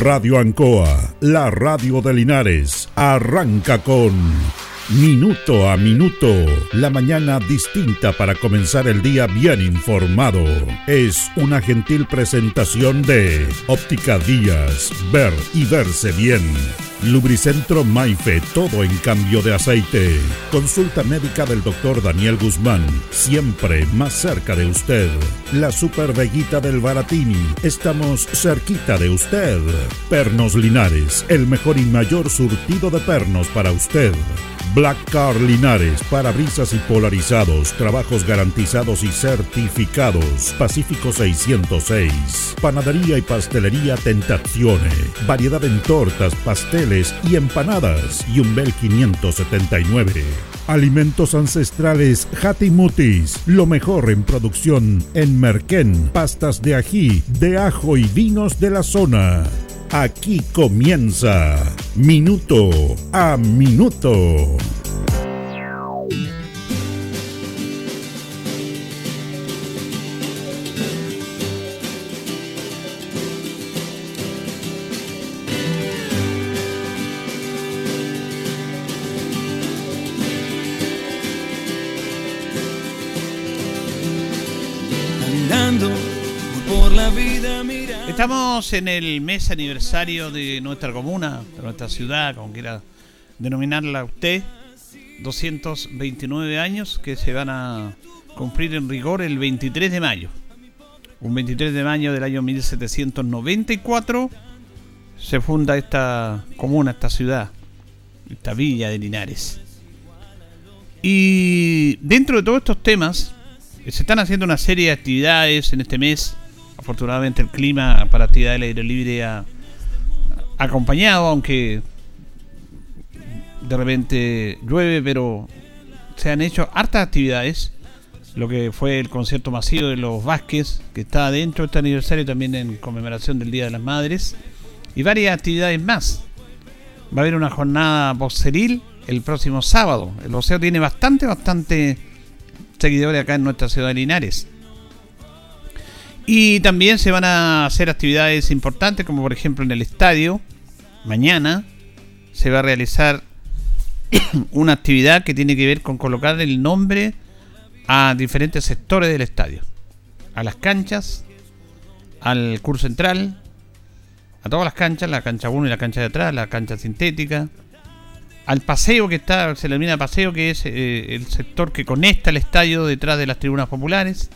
Radio Ancoa, la radio de Linares, arranca con Minuto a Minuto, la mañana distinta para comenzar el día bien informado. Es una gentil presentación de Óptica Díaz, ver y verse bien. Lubricentro Maife, todo en cambio de aceite. Consulta médica del doctor Daniel Guzmán, siempre más cerca de usted. La Super Veguita del Baratini, estamos cerquita de usted. Pernos Linares, el mejor y mayor surtido de pernos para usted. Black Car Linares, parabrisas y polarizados, trabajos garantizados y certificados. Pacífico 606. Panadería y pastelería Tentazione. Variedad en tortas, pasteles y empanadas. Y un Bel 579. Alimentos ancestrales Hatimutis, lo mejor en producción en Merquén, pastas de ají, de ajo y vinos de la zona. Aquí comienza Minuto a Minuto. Estamos en el mes aniversario de nuestra comuna, de nuestra ciudad, como quiera denominarla usted. 229 años que se van a cumplir en rigor el 23 de mayo. Un 23 de mayo del año 1794 se funda esta comuna, esta ciudad, esta villa de Linares. Y dentro de todos estos temas, se están haciendo una serie de actividades en este mes afortunadamente el clima para actividad del aire libre ha, acompañado, aunque de repente llueve, pero se han hecho hartas actividades. Lo que fue el concierto masivo de los Vázquez, que está dentro de este aniversario también en conmemoración del Día de las Madres, y varias actividades más. Va a haber una jornada boxeril el próximo sábado. El boxeo tiene bastante, bastante seguidores acá en nuestra ciudad de Linares. Y también se van a hacer actividades importantes, como por ejemplo en el estadio. Mañana se va a realizar una actividad que tiene que ver con colocar el nombre a diferentes sectores del estadio. A las canchas, al curso central, a todas las canchas, la cancha 1 y la cancha de atrás, la cancha sintética, al paseo que está, se denomina paseo, que es eh, el sector que conecta el estadio detrás de las tribunas populares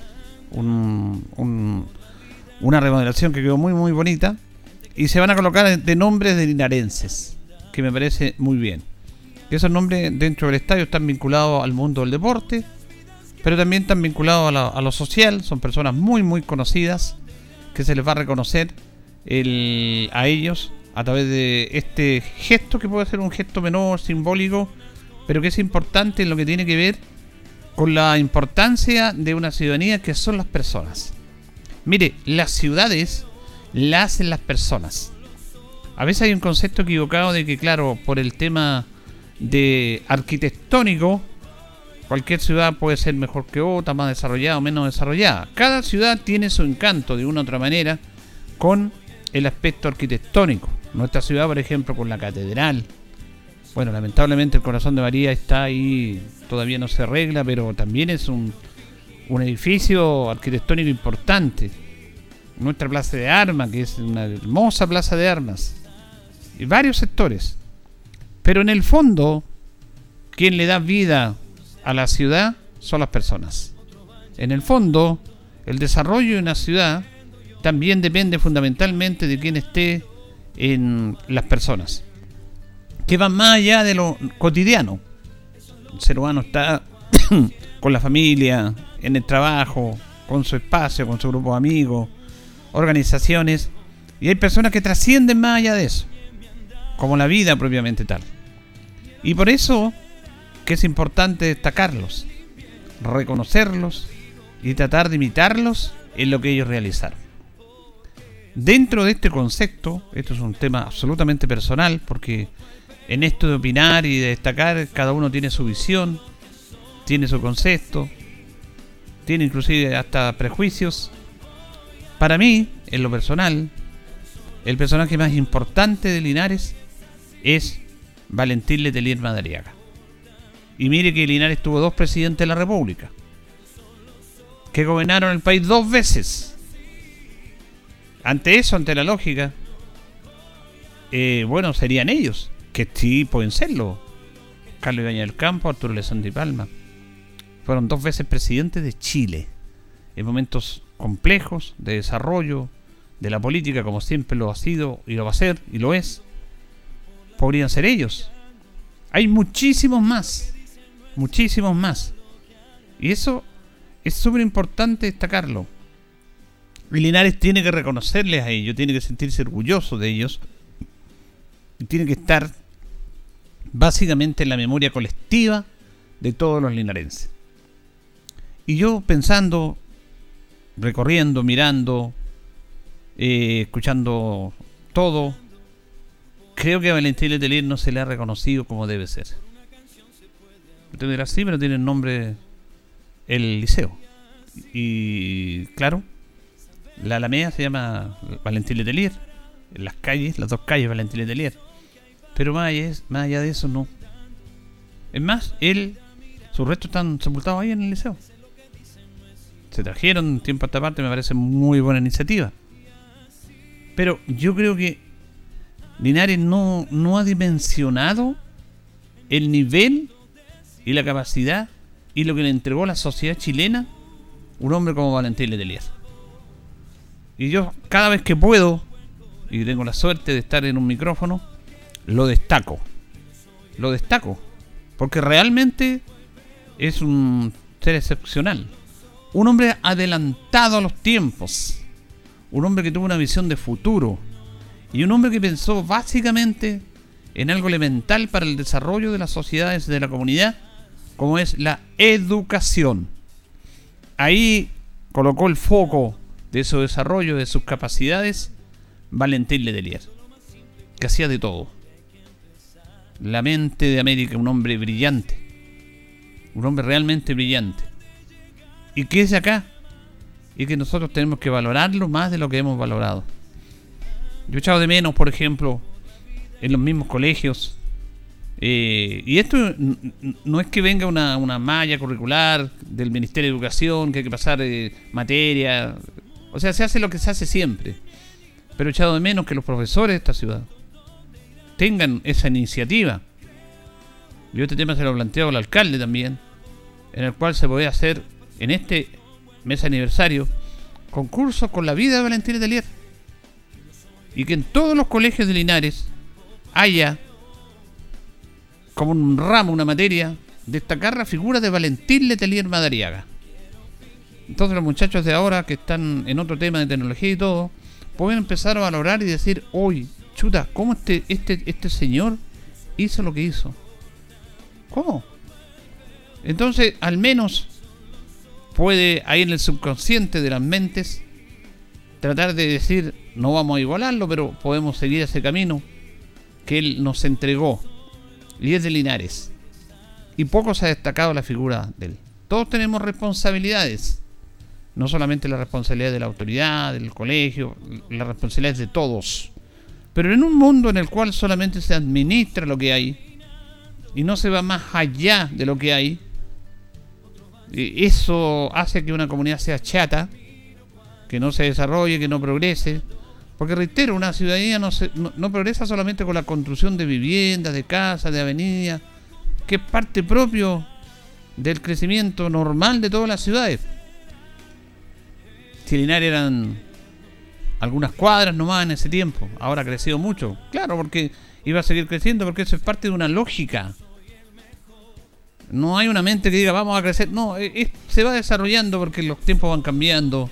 un, una remodelación que quedó muy muy bonita y se van a colocar de nombres de linarenses, que me parece muy bien. Que esos nombres dentro del estadio están vinculados al mundo del deporte, pero también están vinculados a, lo social, son personas muy muy conocidas que se les va a reconocer el, a ellos a través de este gesto que puede ser un gesto menor, simbólico, pero que es importante en lo que tiene que ver con la importancia de una ciudadanía que son las personas. Mire, las ciudades las hacen las personas. A veces hay un concepto equivocado de que, claro, por el tema de arquitectónico, cualquier ciudad puede ser mejor que otra, más desarrollada o menos desarrollada. Cada ciudad tiene su encanto de una u otra manera con el aspecto arquitectónico. Nuestra ciudad, por ejemplo, con la catedral, bueno, lamentablemente el corazón de María está ahí, todavía no se arregla, pero también es un, un edificio arquitectónico importante. Nuestra plaza de armas, que es una hermosa plaza de armas. Y varios sectores. Pero en el fondo, quien le da vida a la ciudad son las personas. En el fondo, el desarrollo de una ciudad también depende fundamentalmente de quien esté en las personas que van más allá de lo cotidiano. El ser humano está con la familia, en el trabajo, con su espacio, con su grupo de amigos, organizaciones, y hay personas que trascienden más allá de eso, como la vida propiamente tal. Y por eso que es importante destacarlos, reconocerlos y tratar de imitarlos en lo que ellos realizaron. Dentro de este concepto, esto es un tema absolutamente personal porque en esto de opinar y de destacar, cada uno tiene su visión, tiene su concepto, tiene inclusive hasta prejuicios. Para mí, en lo personal, el personaje más importante de Linares es Valentín Letelier Madariaga. Y mire que Linares tuvo dos presidentes de la República, que gobernaron el país dos veces. Ante eso, ante la lógica, eh, bueno, serían ellos, que sí pueden serlo. Carlos Ibañez del Campo, Arturo Lezandi Palma. Fueron dos veces presidentes de Chile, en momentos complejos de desarrollo de la política, como siempre lo ha sido y lo va a ser y lo es. Podrían ser ellos. Hay muchísimos más, muchísimos más. Y eso es súper importante destacarlo. Y Linares tiene que reconocerles a ellos, tiene que sentirse orgulloso de ellos. Y tiene que estar básicamente en la memoria colectiva de todos los linarenses. Y yo pensando, recorriendo, mirando, eh, escuchando todo, creo que a Valentín Letelier no se le ha reconocido como debe ser. Usted pero tiene el nombre el liceo. Y claro, la Alameda se llama Valentín Letelier. Las calles, las dos calles Valentín Letelier. Pero más allá, más allá de eso, no. Es más, él, sus restos están sepultados ahí en el liceo. Se trajeron tiempo a esta parte, me parece muy buena iniciativa. Pero yo creo que Linares no, no ha dimensionado el nivel y la capacidad y lo que le entregó la sociedad chilena un hombre como Valentín Letelier. Y yo cada vez que puedo, y tengo la suerte de estar en un micrófono, lo destaco. Lo destaco. Porque realmente es un ser excepcional. Un hombre adelantado a los tiempos. Un hombre que tuvo una visión de futuro. Y un hombre que pensó básicamente en algo elemental para el desarrollo de las sociedades de la comunidad, como es la educación. Ahí colocó el foco de su desarrollo, de sus capacidades, Valentín Ledelier, que hacía de todo la mente de América, un hombre brillante. Un hombre realmente brillante. Y que es acá. Y que nosotros tenemos que valorarlo más de lo que hemos valorado. Yo he echado de menos, por ejemplo, en los mismos colegios. Eh, y esto no es que venga una, una, malla curricular del Ministerio de Educación, que hay que pasar eh, materia. O sea, se hace lo que se hace siempre. Pero he echado de menos que los profesores de esta ciudad, tengan esa iniciativa. Yo este tema se lo planteo al alcalde también, en el cual se puede hacer en este mes aniversario concursos con la vida de Valentín Letelier. Y que en todos los colegios de Linares haya como un ramo, una materia, destacar la figura de Valentín Letelier Madariaga. Entonces los muchachos de ahora que están en otro tema de tecnología y todo, pueden empezar a valorar y decir, hoy chuta, ¿cómo este, este, este señor hizo lo que hizo? ¿Cómo? Entonces, al menos puede ahí en el subconsciente de las mentes tratar de decir, no vamos a igualarlo, pero podemos seguir ese camino que él nos entregó. Y es de Linares. Y poco se ha destacado la figura de él. Todos tenemos responsabilidades. No solamente la responsabilidad de la autoridad, del colegio, la responsabilidad es de todos. Pero en un mundo en el cual solamente se administra lo que hay y no se va más allá de lo que hay, eso hace que una comunidad sea chata, que no se desarrolle, que no progrese. Porque reitero, una ciudadanía no, no, progresa solamente con la construcción de viviendas, de casas, de avenidas, que es parte propio del crecimiento normal de todas las ciudades. Si eran algunas cuadras nomás en ese tiempo. Ahora ha crecido mucho. Claro, porque iba a seguir creciendo porque eso es parte de una lógica. No hay una mente que diga vamos a crecer. No, se va desarrollando porque los tiempos van cambiando.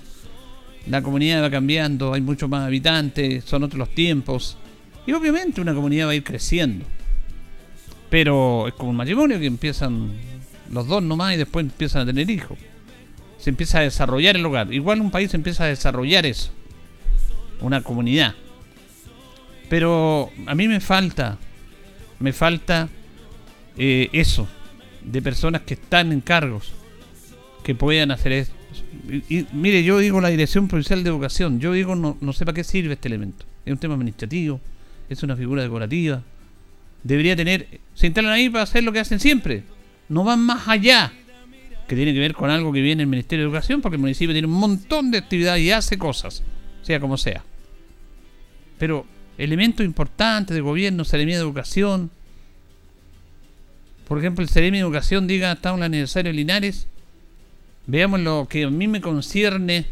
La comunidad va cambiando, hay muchos más habitantes, son otros los tiempos. Y obviamente una comunidad va a ir creciendo. Pero es como un matrimonio que empiezan los dos nomás y después empiezan a tener hijos. Se empieza a desarrollar el hogar. Igual un país empieza a desarrollar eso una comunidad. Pero a mí me falta, me falta eh, eso, de personas que están en cargos, que puedan hacer eso. Y, mire, yo digo la Dirección Provincial de Educación, yo digo no, no sé para qué sirve este elemento. es un tema administrativo, es una figura decorativa. Debería tener, se instalan ahí para hacer lo que hacen siempre. No van más allá, que tiene que ver con algo que viene el Ministerio de Educación, porque el municipio tiene un montón de actividades y hace cosas, sea como sea. Pero elementos importantes de gobierno, Seremía de Educación, por ejemplo, el Seremi de Educación diga, en el aniversario de Linares, veamos lo que a mí me concierne,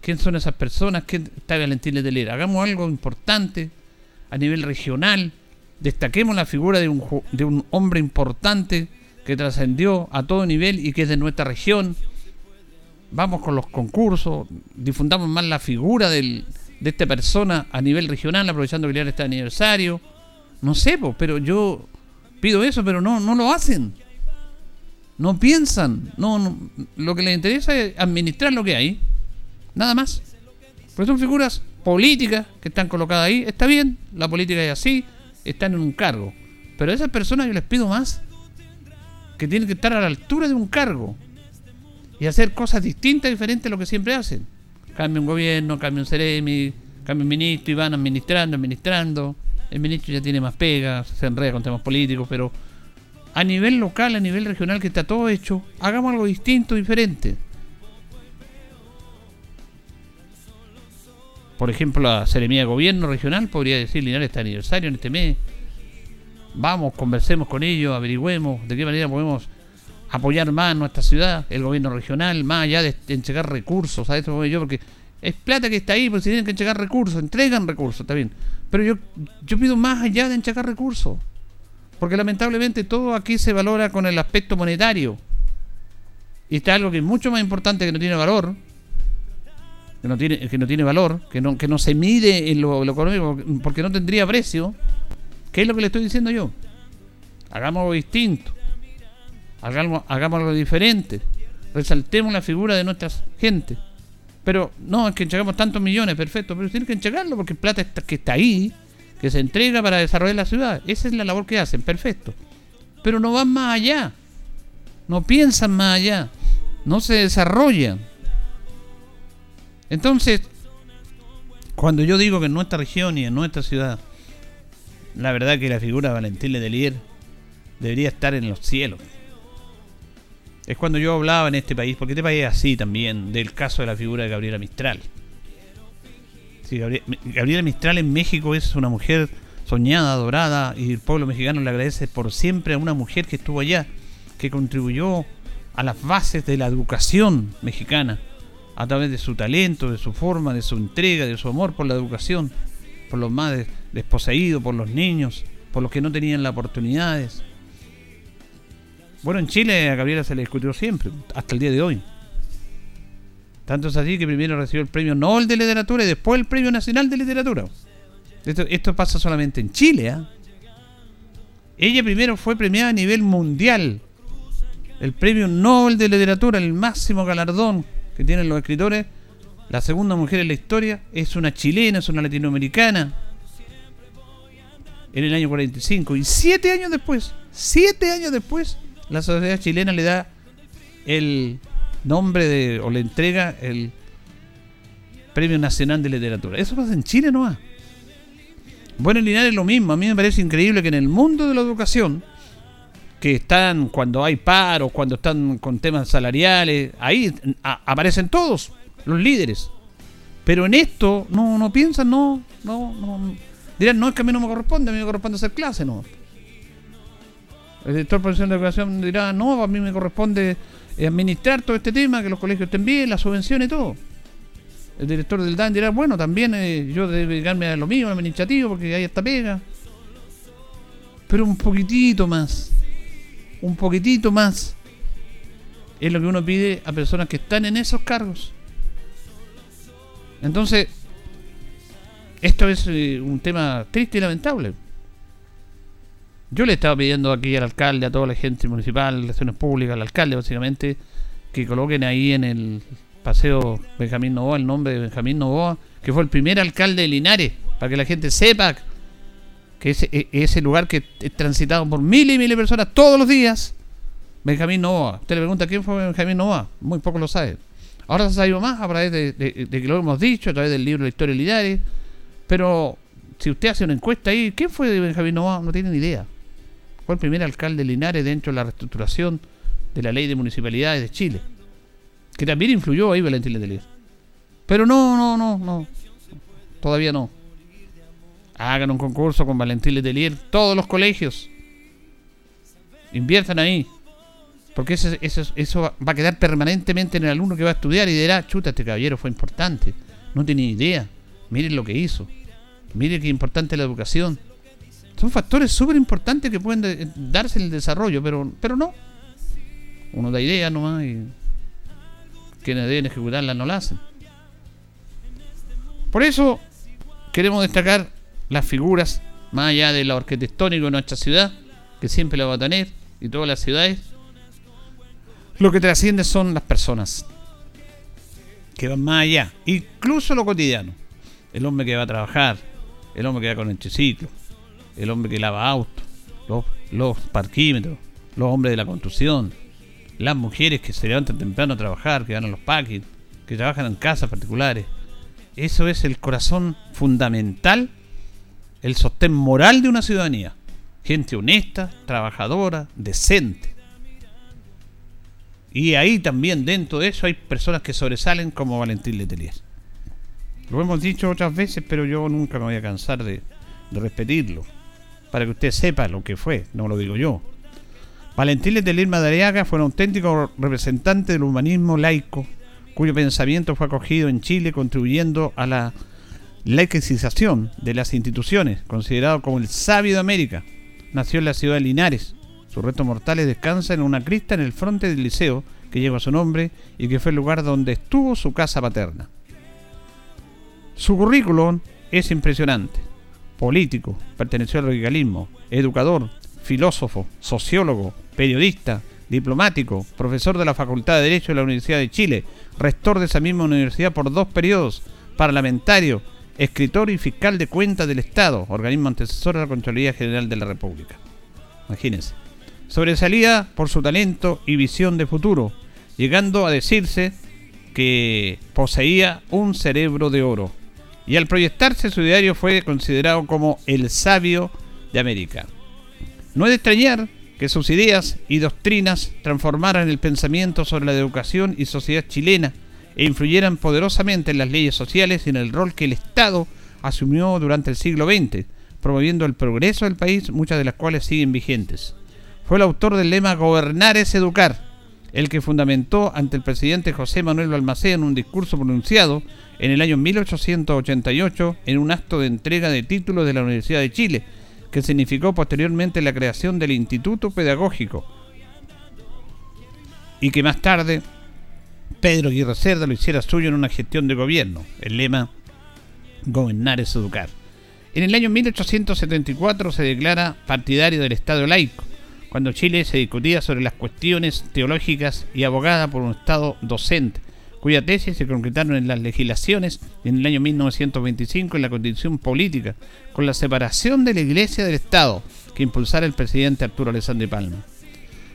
quién son esas personas, quién está Valentín Letelier. Hagamos algo importante a nivel regional, destaquemos la figura de un, de un hombre importante que trascendió a todo nivel y que es de nuestra región. Vamos con los concursos, difundamos más la figura del, de esta persona a nivel regional, aprovechando que ya está aniversario. No sé, pero yo pido eso, pero no, no lo hacen. No piensan. No, lo que les interesa es administrar lo que hay. Nada más. Pues son figuras políticas que están colocadas ahí. Está bien, la política es así, están en un cargo. Pero esas personas yo les pido más. Que tienen que estar a la altura de un cargo. Y hacer cosas distintas, diferentes a lo que siempre hacen. Cambia un gobierno, cambia un ceremi, cambia un ministro y van administrando, administrando el ministro ya tiene más pegas, se enreda con temas políticos, pero a nivel local, a nivel regional, que está todo hecho, hagamos algo distinto, diferente. Por ejemplo, la Seremía de Gobierno Regional podría decir, Linares está aniversario en este mes. Vamos, conversemos con ellos, averigüemos de qué manera podemos apoyar más nuestra ciudad, el gobierno regional, más allá de entregar recursos. A eso voy yo, porque es plata que está ahí, porque si tienen que entregar recursos, entregan recursos, está bien. Pero yo, yo pido más allá de enchacar recursos. Porque lamentablemente todo aquí se valora con el aspecto monetario. Y está algo que es mucho más importante que no tiene valor. Que no tiene, que no tiene valor, que no, que no se mide en lo, económico porque no tendría precio. ¿Qué es lo que le estoy diciendo yo? Hagamos algo distinto. Hagamos, algo diferente. Resaltemos la figura de nuestra gente. Pero no, es que entregamos tantos millones, perfecto, pero tienen que entregarlo porque plata está, que está ahí, que se entrega para desarrollar la ciudad. Esa es la labor que hacen, perfecto. Pero no van más allá, no piensan más allá, no se desarrollan. Entonces, cuando yo digo que en nuestra región y en nuestra ciudad, la verdad que la figura de Valentín Ledelier debería estar en los cielos es cuando yo hablaba en este país, porque este país es así también, del caso de la figura de Gabriela Mistral. Gabriela Mistral en México es una mujer soñada, adorada, y el pueblo mexicano le agradece por siempre a una mujer que estuvo allá, que contribuyó a las bases de la educación mexicana, a través de su talento, de su forma, de su entrega, de su amor por la educación, por los más desposeídos, por los niños, por los que no tenían las oportunidades bueno, en Chile a Gabriela se le discutió siempre, hasta el día de hoy. Tanto es así que primero recibió el premio Nobel de Literatura y después el premio Nacional de Literatura. Esto, pasa solamente en Chile. ¿ah? Ella primero fue premiada a nivel mundial. El premio Nobel de Literatura, el máximo galardón que tienen los escritores. La segunda mujer en la historia es una chilena, es una latinoamericana. En el año 45. Y siete años después, siete años después, la sociedad chilena le da el nombre de, o le entrega el Premio Nacional de Literatura. Eso pasa en Chile nomás. Bueno, en Linares es lo mismo. A mí me parece increíble que en el mundo de la educación, que están cuando hay paros, cuando están con temas salariales, ahí aparecen todos los líderes. Pero en esto no, no piensan, no, no, no. Dirán, no es que a mí no me corresponde, a mí me corresponde hacer clase, no. El director de profesión de educación dirá, no, a mí me corresponde administrar todo este tema, que los colegios estén bien, la subvención y todo. El director del DAN dirá, bueno, también eh, yo debo dedicarme a lo mío, administrativo, porque hay esta pega. Pero un poquitito más, un poquitito más, es lo que uno pide a personas que están en esos cargos. Entonces, esto es eh, un tema triste y lamentable. Yo le estaba pidiendo aquí al alcalde, a toda la gente municipal, relaciones públicas, al alcalde básicamente, que coloquen ahí en el paseo Benjamín Novoa el nombre de Benjamín Novoa, que fue el primer alcalde de Linares, para que la gente sepa que ese, e, lugar que es transitado por miles y miles de personas todos los días, Benjamín Novoa. Usted le pregunta quién fue Benjamín Novoa, muy poco lo sabe. Ahora se ha sabido más a través de, que lo hemos dicho, a través del libro La historia de Linares, Pero si usted hace una encuesta ahí, ¿quién fue Benjamín Novoa? No tiene ni idea. Fue el primer alcalde de Linares dentro de la reestructuración de la ley de municipalidades de Chile. Que también influyó ahí Valentín Letelier. Pero no, no, no, no. Todavía no. Hagan un concurso con Valentín Letelier. Todos los colegios. Inviertan ahí. Porque eso, eso, va a quedar permanentemente en el alumno que va a estudiar y dirá, chuta, este caballero fue importante. No tiene idea. Miren lo que hizo. Miren qué importante la educación. Son factores súper importantes que pueden darse en el desarrollo, pero, pero no. Uno da idea nomás y quienes deben ejecutarlas no la hacen. Por eso queremos destacar las figuras, más allá de lo arquitectónico de nuestra ciudad, que siempre la va a tener, y todas las ciudades, lo que trasciende son las personas, que van más allá, incluso lo cotidiano. El hombre que va a trabajar, el hombre que va con el triciclo, el hombre que lava autos, los, parquímetros, los hombres de la construcción, las mujeres que se levantan temprano a trabajar, que van a los parques, que trabajan en casas particulares. Eso es el corazón fundamental, el sostén moral de una ciudadanía. Gente honesta, trabajadora, decente. Y ahí también dentro de eso hay personas que sobresalen como Valentín Letelier. Lo hemos dicho otras veces, pero yo nunca me voy a cansar de, de repetirlo. Para que usted sepa lo que fue, no lo digo yo. Valentín Letelier Madariaga fue un auténtico representante del humanismo laico, cuyo pensamiento fue acogido en Chile, contribuyendo a la laicización de las instituciones, considerado como el sabio de América. Nació en la ciudad de Linares. Sus restos mortales descansan en una crista en el frente del liceo que lleva su nombre y que fue el lugar donde estuvo su casa paterna. Su currículum es impresionante. Político, perteneció al radicalismo, educador, filósofo, sociólogo, periodista, diplomático, profesor de la Facultad de Derecho de la Universidad de Chile, rector de esa misma universidad por dos periodos, parlamentario, escritor y fiscal de cuentas del Estado, organismo antecesor de la Contraloría General de la República. Imagínense. Sobresalía por su talento y visión de futuro, llegando a decirse que poseía un cerebro de oro. Y al proyectarse su diario fue considerado como el sabio de América. No es de extrañar que sus ideas y doctrinas transformaran el pensamiento sobre la educación y sociedad chilena e influyeran poderosamente en las leyes sociales y en el rol que el Estado asumió durante el siglo XX, promoviendo el progreso del país, muchas de las cuales siguen vigentes. Fue el autor del lema Gobernar es educar, el que fundamentó ante el presidente José Manuel Balmaceda en un discurso pronunciado en el año 1888 en un acto de entrega de títulos de la Universidad de Chile, que significó posteriormente la creación del Instituto Pedagógico y que más tarde Pedro Aguirre Cerda lo hiciera suyo en una gestión de gobierno. El lema Gobernar es educar. En el año 1874 se declara partidario del Estado laico, cuando Chile se discutía sobre las cuestiones teológicas y abogada por un Estado docente, cuya tesis se concretaron en las legislaciones en el año 1925 en la condición política, con la separación de la Iglesia del Estado que impulsara el presidente Arturo Alessandri Palma.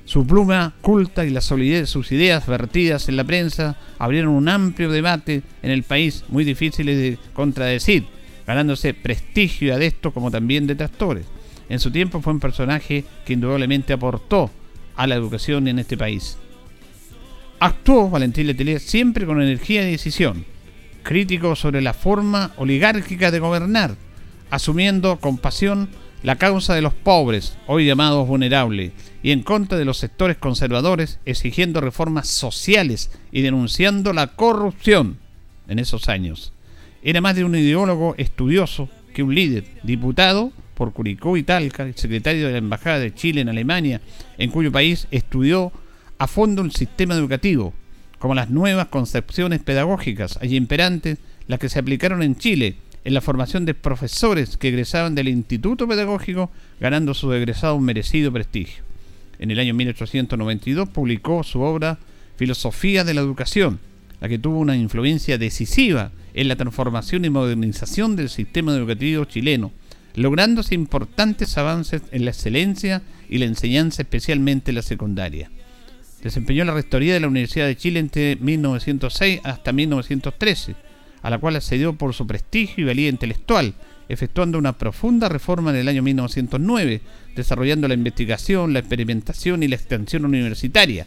Su pluma culta y la solidez de sus ideas vertidas en la prensa abrieron un amplio debate en el país muy difícil de contradecir, ganándose prestigio y adesto como también detractores. En su tiempo fue un personaje que indudablemente aportó a la educación en este país. Actuó Valentín Letelier siempre con energía y decisión, crítico sobre la forma oligárquica de gobernar, asumiendo con pasión la causa de los pobres, hoy llamados vulnerables, y en contra de los sectores conservadores, exigiendo reformas sociales y denunciando la corrupción en esos años. Era más de un ideólogo estudioso que un líder, diputado por Curicó y Talca, secretario de la Embajada de Chile en Alemania, en cuyo país estudió a fondo el sistema educativo, como las nuevas concepciones pedagógicas allí imperantes, las que se aplicaron en Chile en la formación de profesores que egresaban del Instituto Pedagógico, ganando su egresado un merecido prestigio. En el año 1892 publicó su obra Filosofía de la Educación, la que tuvo una influencia decisiva en la transformación y modernización del sistema educativo chileno, lográndose importantes avances en la excelencia y la enseñanza, especialmente en la secundaria. Desempeñó la rectoría de la Universidad de Chile entre 1906 hasta 1913. a la cual accedió por su prestigio y valía intelectual, efectuando una profunda reforma en el año 1909, desarrollando la investigación, la experimentación y la extensión universitaria.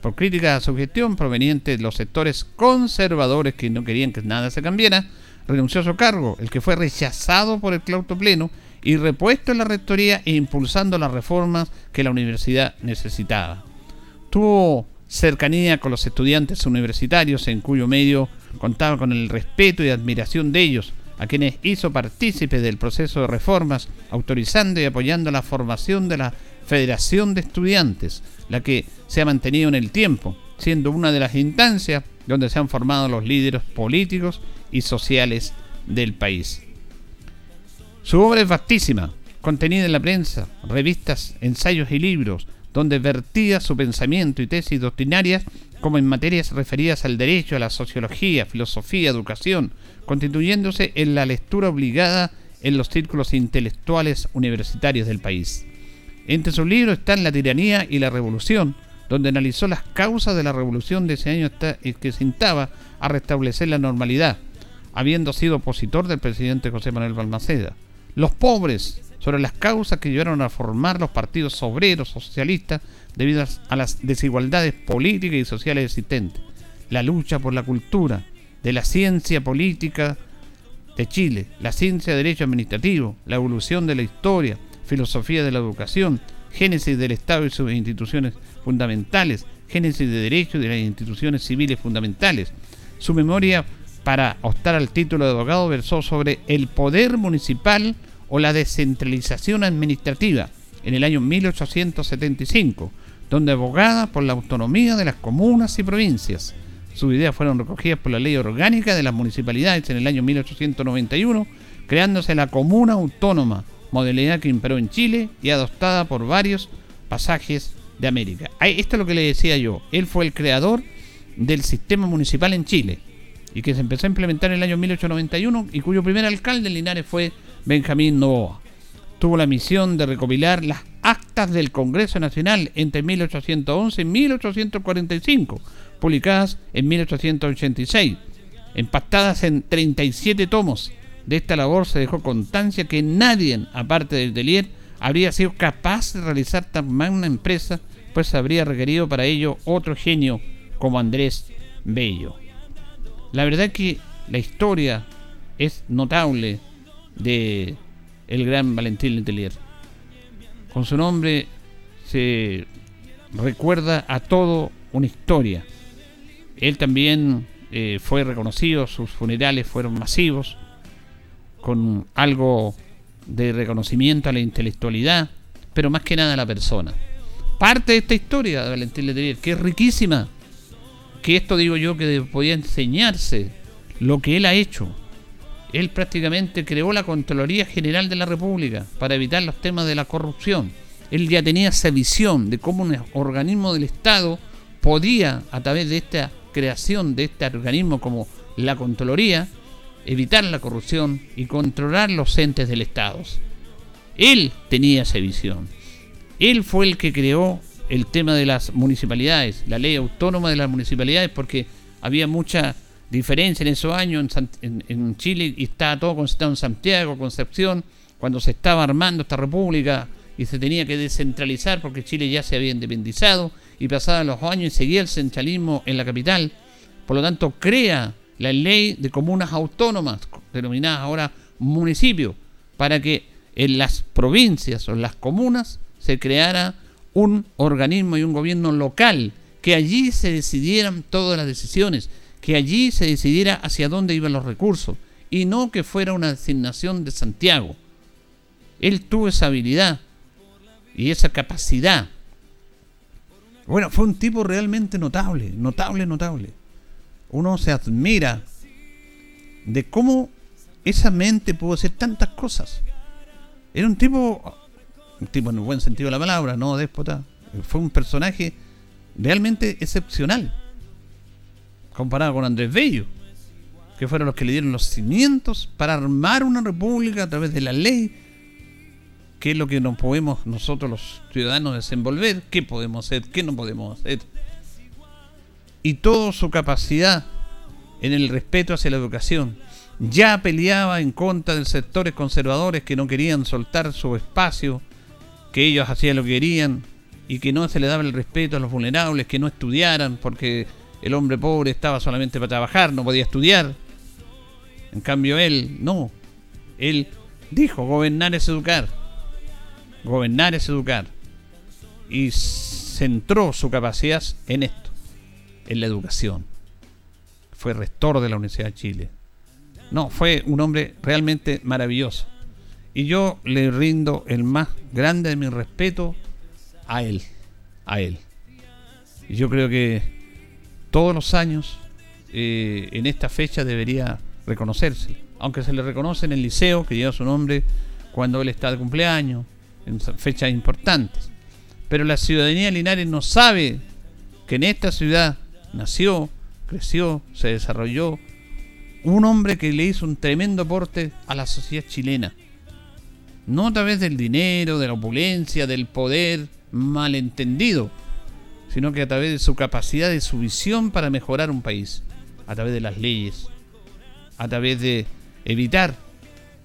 Por crítica a su gestión proveniente de los sectores conservadores que no querían que nada se cambiara, renunció a su cargo, el que fue rechazado por el claustro pleno y repuesto en la rectoría e impulsando las reformas que la universidad necesitaba. Tuvo cercanía con los estudiantes universitarios en cuyo medio contaba con el respeto y admiración de ellos, a quienes hizo partícipes del proceso de reformas, autorizando y apoyando la formación de la Federación de Estudiantes, la que se ha mantenido en el tiempo, siendo una de las instancias donde se han formado los líderes políticos y sociales del país. Su obra es vastísima, contenida en la prensa, revistas, ensayos y libros, donde vertía su pensamiento y tesis doctrinarias como en materias referidas al derecho, a la sociología, filosofía, educación, constituyéndose en la lectura obligada en los círculos intelectuales universitarios del país. Entre sus libros están La tiranía y la revolución, donde analizó las causas de la revolución de ese año que se intaba a restablecer la normalidad, habiendo sido opositor del presidente José Manuel Balmaceda. Los pobres, sobre las causas que llevaron a formar los partidos obreros socialistas debido a las desigualdades políticas y sociales existentes. La lucha por la cultura, de la ciencia política de Chile, la ciencia de derecho administrativo, la evolución de la historia, filosofía de la educación, génesis del Estado y sus instituciones fundamentales, génesis de derecho y de las instituciones civiles fundamentales. Su memoria para optar al título de abogado versó sobre el poder municipal o la descentralización administrativa en el año 1875, donde abogada por la autonomía de las comunas y provincias. Sus ideas fueron recogidas por la Ley Orgánica de las Municipalidades en el año 1891, creándose la Comuna Autónoma, modalidad que imperó en Chile y adoptada por varios pasajes de América. Esto es lo que le decía yo. Él fue el creador del sistema municipal en Chile y que se empezó a implementar en el año 1891 y cuyo primer alcalde en Linares fue Benjamín Novoa. Tuvo la misión de recopilar las actas del Congreso Nacional entre 1811 y 1845, publicadas en 1886, empastadas en 37 tomos. De esta labor se dejó constancia que nadie, aparte del Delier, habría sido capaz de realizar tan magna empresa, pues habría requerido para ello otro genio como Andrés Bello. La verdad que la historia es notable de el gran Valentín Letelier. Con su nombre se recuerda a todo una historia. Él también eh, fue reconocido, sus funerales fueron masivos, con algo de reconocimiento a la intelectualidad, pero más que nada a la persona. Parte de esta historia de Valentín Letelier, que es riquísima, que esto digo yo que podía enseñarse lo que él ha hecho, él prácticamente creó la Contraloría General de la República para evitar los temas de la corrupción. Él ya tenía esa visión de cómo un organismo del Estado podía, a través de esta creación de este organismo como la Contraloría, evitar la corrupción y controlar los entes del Estado. Él tenía esa visión. Él fue el que creó el tema de las municipalidades, la ley autónoma de las municipalidades, porque había mucha diferencia en esos años en, Chile y estaba todo concentrado en Santiago, Concepción, cuando se estaba armando esta república y se tenía que descentralizar porque Chile ya se había independizado y pasaban los años y seguía el centralismo en la capital. Por lo tanto, crea la ley de comunas autónomas, denominadas ahora municipios, para que en las provincias o en las comunas se creara un organismo y un gobierno local, que allí se decidieran todas las decisiones que allí se decidiera hacia dónde iban los recursos y no que fuera una designación de Santiago. Él tuvo esa habilidad y esa capacidad. Bueno, fue un tipo realmente notable, notable, notable. Uno se admira de cómo esa mente pudo hacer tantas cosas. Era un tipo, tipo en el buen sentido de la palabra, no déspota. Fue un personaje realmente excepcional comparado con Andrés Bello, que fueron los que le dieron los cimientos para armar una república a través de la ley, qué es lo que nos podemos nosotros los ciudadanos desenvolver, qué podemos hacer, qué no podemos hacer. Y toda su capacidad en el respeto hacia la educación. Ya peleaba en contra de sectores conservadores que no querían soltar su espacio, que ellos hacían lo que querían y que no se le daba el respeto a los vulnerables, que no estudiaran porque el hombre pobre estaba solamente para trabajar, no podía estudiar. En cambio él, no. Él dijo, gobernar es educar. Gobernar es educar. Y centró su capacidad en esto, en la educación. Fue rector de la Universidad de Chile. No, fue un hombre realmente maravilloso. Y yo le rindo el más grande de mi respeto a él. A él. Y yo creo que todos los años, eh, en esta fecha, debería reconocerse. Aunque se le reconoce en el liceo, que lleva su nombre, cuando él está de cumpleaños, en fechas importantes. Pero la ciudadanía de Linares no sabe que en esta ciudad nació, creció, se desarrolló un hombre que le hizo un tremendo aporte a la sociedad chilena. No a través del dinero, de la opulencia, del poder malentendido, sino que a través de su capacidad, de su visión para mejorar un país, a través de las leyes, a través de evitar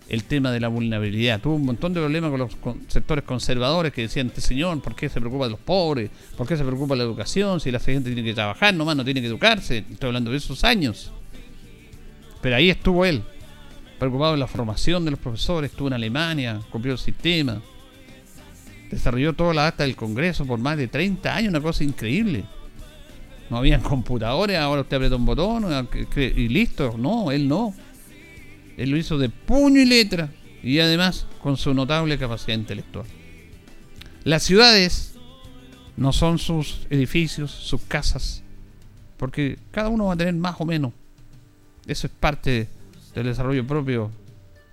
el tema de la vulnerabilidad. Tuvo un montón de problemas con los sectores conservadores que decían, este señor, ¿por qué se preocupa de los pobres? ¿Por qué se preocupa de la educación? Si la gente tiene que trabajar, nomás no tiene que educarse. Estoy hablando de esos años. Pero ahí estuvo él, preocupado en la formación de los profesores, estuvo en Alemania, copió el sistema, desarrolló toda la acta del Congreso por más de 30 años, una cosa increíble. No habían computadores, ahora usted aprieta un botón y listo. No, él no. Él lo hizo de puño y letra y además con su notable capacidad intelectual. Las ciudades no son sus edificios, sus casas, porque cada uno va a tener más o menos. Eso es parte del desarrollo propio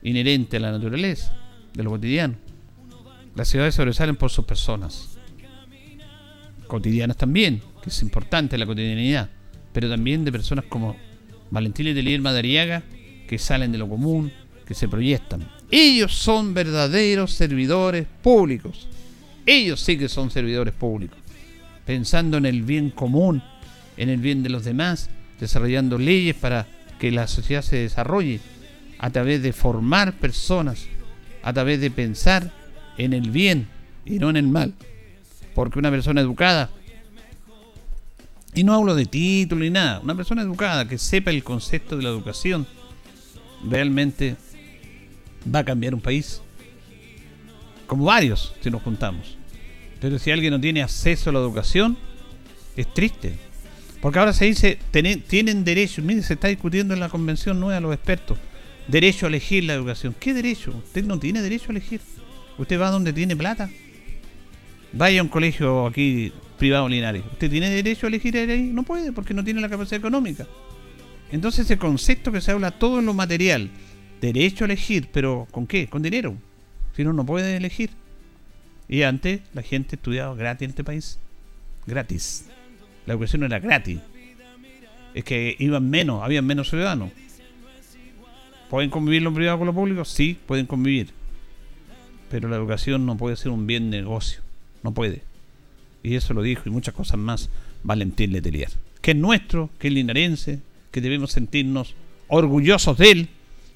inherente a la naturaleza, de lo cotidiano. Las ciudades sobresalen por sus personas, cotidianas también, que es importante la cotidianidad, pero también de personas como Valentín Letelier Madariaga, que salen de lo común, que se proyectan. Ellos son verdaderos servidores públicos. Ellos sí que son servidores públicos. Pensando en el bien común, en el bien de los demás, desarrollando leyes para que la sociedad se desarrolle a través de formar personas, a través de pensar en el bien y no en el mal. Porque una persona educada, y no hablo de título ni nada, una persona educada que sepa el concepto de la educación, realmente va a cambiar un país. Como varios, si nos juntamos. Pero si alguien no tiene acceso a la educación, es triste. Porque ahora se dice, tienen derecho, mire, se está discutiendo en la convención nueva los expertos, derecho a elegir la educación. ¿Qué derecho? Usted no tiene derecho a elegir. Usted va donde tiene plata. Vaya a un colegio aquí privado Linares. ¿Usted tiene derecho a elegir ahí? No puede porque no tiene la capacidad económica. Entonces ese concepto que se habla todo en lo material, derecho a elegir, pero ¿con qué? Con dinero. Si no, no puede elegir. Y antes la gente estudiaba gratis en este país. Gratis. La educación era gratis. Es que iban menos, habían menos ciudadanos. ¿Pueden convivir lo privado con lo público? Sí, pueden convivir. Pero la educación no puede ser un bien negocio. No puede. Y eso lo dijo y muchas cosas más Valentín Letelier. Que es nuestro, que es linarense, que debemos sentirnos orgullosos de él,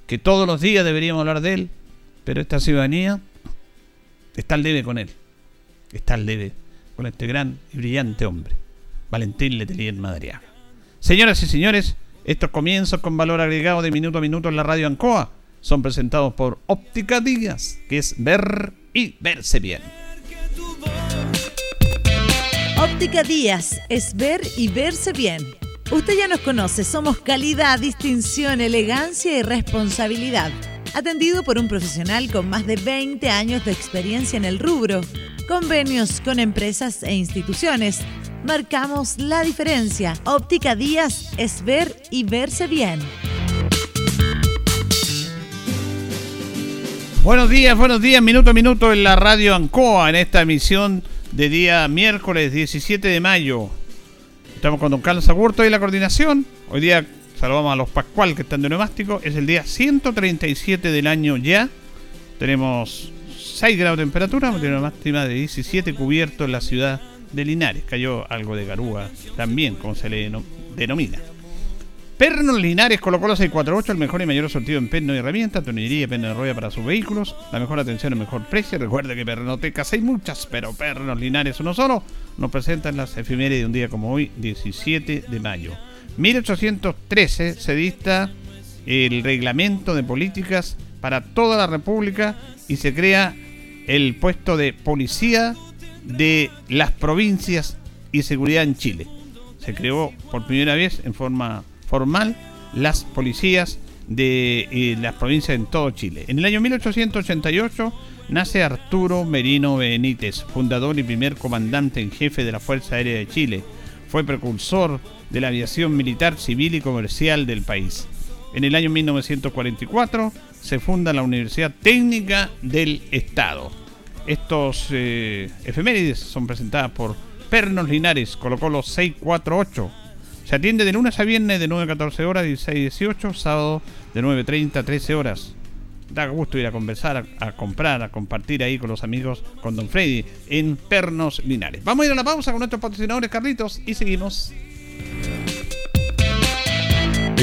que todos los días deberíamos hablar de él, pero esta ciudadanía está al debe con él, está al debe con este gran y brillante hombre, Valentín Letelier Madariaga. Señoras y señores, estos comienzos con valor agregado de minuto a minuto en la radio Ancoa son presentados por Óptica Díaz, que es ver y verse bien. Óptica Díaz es ver y verse bien Usted ya nos conoce, somos calidad, distinción, elegancia y responsabilidad. Atendido por un profesional con más de 20 años de experiencia en el rubro. Convenios con empresas e instituciones. Marcamos la diferencia. Óptica Díaz es ver y verse bien. Buenos días, buenos días, minuto a minuto en la radio Ancoa, en esta emisión de día miércoles 17 de mayo. Estamos con don Carlos Agurto y la coordinación. Hoy día saludamos a los Pascual que están de neumático. Es el día 137 del año ya. Tenemos 6 grados de temperatura, una máxima de 17 cubierto en la ciudad de Linares. Cayó algo de garúa también, como se le denomina. Pernos Linares colocó los 648, el mejor y mayor sortido en perno y herramientas, tornillería y perno de rueda para sus vehículos, la mejor atención, el mejor precio. Recuerde que Pernotecas hay muchas, pero Pernos Linares uno solo. Nos presentan las efemérides de un día como hoy, 17 de mayo. 1813 se dicta el reglamento de políticas para toda la República y se crea el puesto de policía de las provincias y seguridad en Chile. Se creó por primera vez en forma formal las policías de eh, las provincias en todo Chile. En el año 1888 nace Arturo Merino Benítez, fundador y primer comandante en jefe de la Fuerza Aérea de Chile. Fue precursor de la aviación militar, civil y comercial del país. En el año 1944 se funda la Universidad Técnica del Estado. Estos eh, efemérides son presentadas por Pernos Linares, colocó los 648 se atiende de lunes a viernes de 9 a 14 horas, 16 a 18, sábado de 9.30 a 13 horas. Da gusto ir a conversar, a, comprar, a compartir ahí con los amigos, con Don Freddy, en Pernos Linares. Vamos a ir a la pausa con nuestros patrocinadores, Carlitos, y seguimos. Yeah.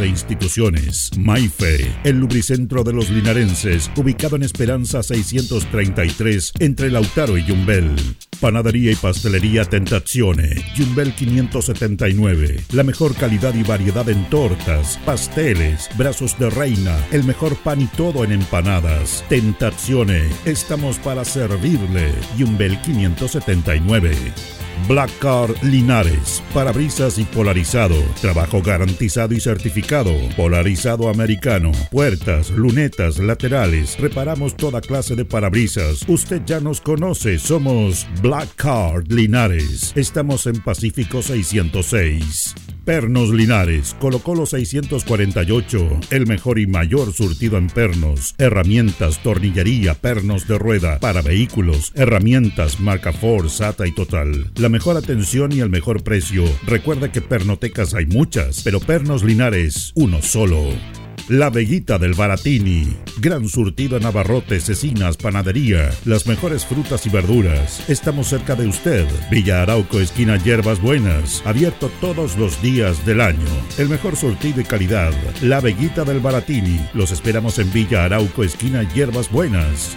e instituciones. Maife, el lubricentro de los linarenses, ubicado en Esperanza 633, entre Lautaro y Yumbel. Panadería y pastelería Tentazione, Yumbel 579. La mejor calidad y variedad en tortas, pasteles, brazos de reina, el mejor pan y todo en empanadas. Tentazione, estamos para servirle. Yumbel 579. Black Car Linares, parabrisas y polarizado, trabajo garantizado y certificado, polarizado americano, puertas, lunetas, laterales, reparamos toda clase de parabrisas. Usted ya nos conoce, somos Black Card Linares. Estamos en Pacífico 606. Pernos Linares, colocó los 648, el mejor y mayor surtido en pernos, herramientas, tornillería, pernos de rueda, para vehículos, herramientas, marca Ford, SATA y Total. La mejor atención y el mejor precio. Recuerda que pernotecas hay muchas, pero Pernos Linares, uno solo. La Veguita del Baratini. Gran surtido en abarrotes, cecinas, panadería. Las mejores frutas y verduras. Estamos cerca de usted. Villa Arauco, esquina Hierbas Buenas. Abierto todos los días del año. El mejor surtido y calidad. La Veguita del Baratini. Los esperamos en Villa Arauco, esquina Hierbas Buenas.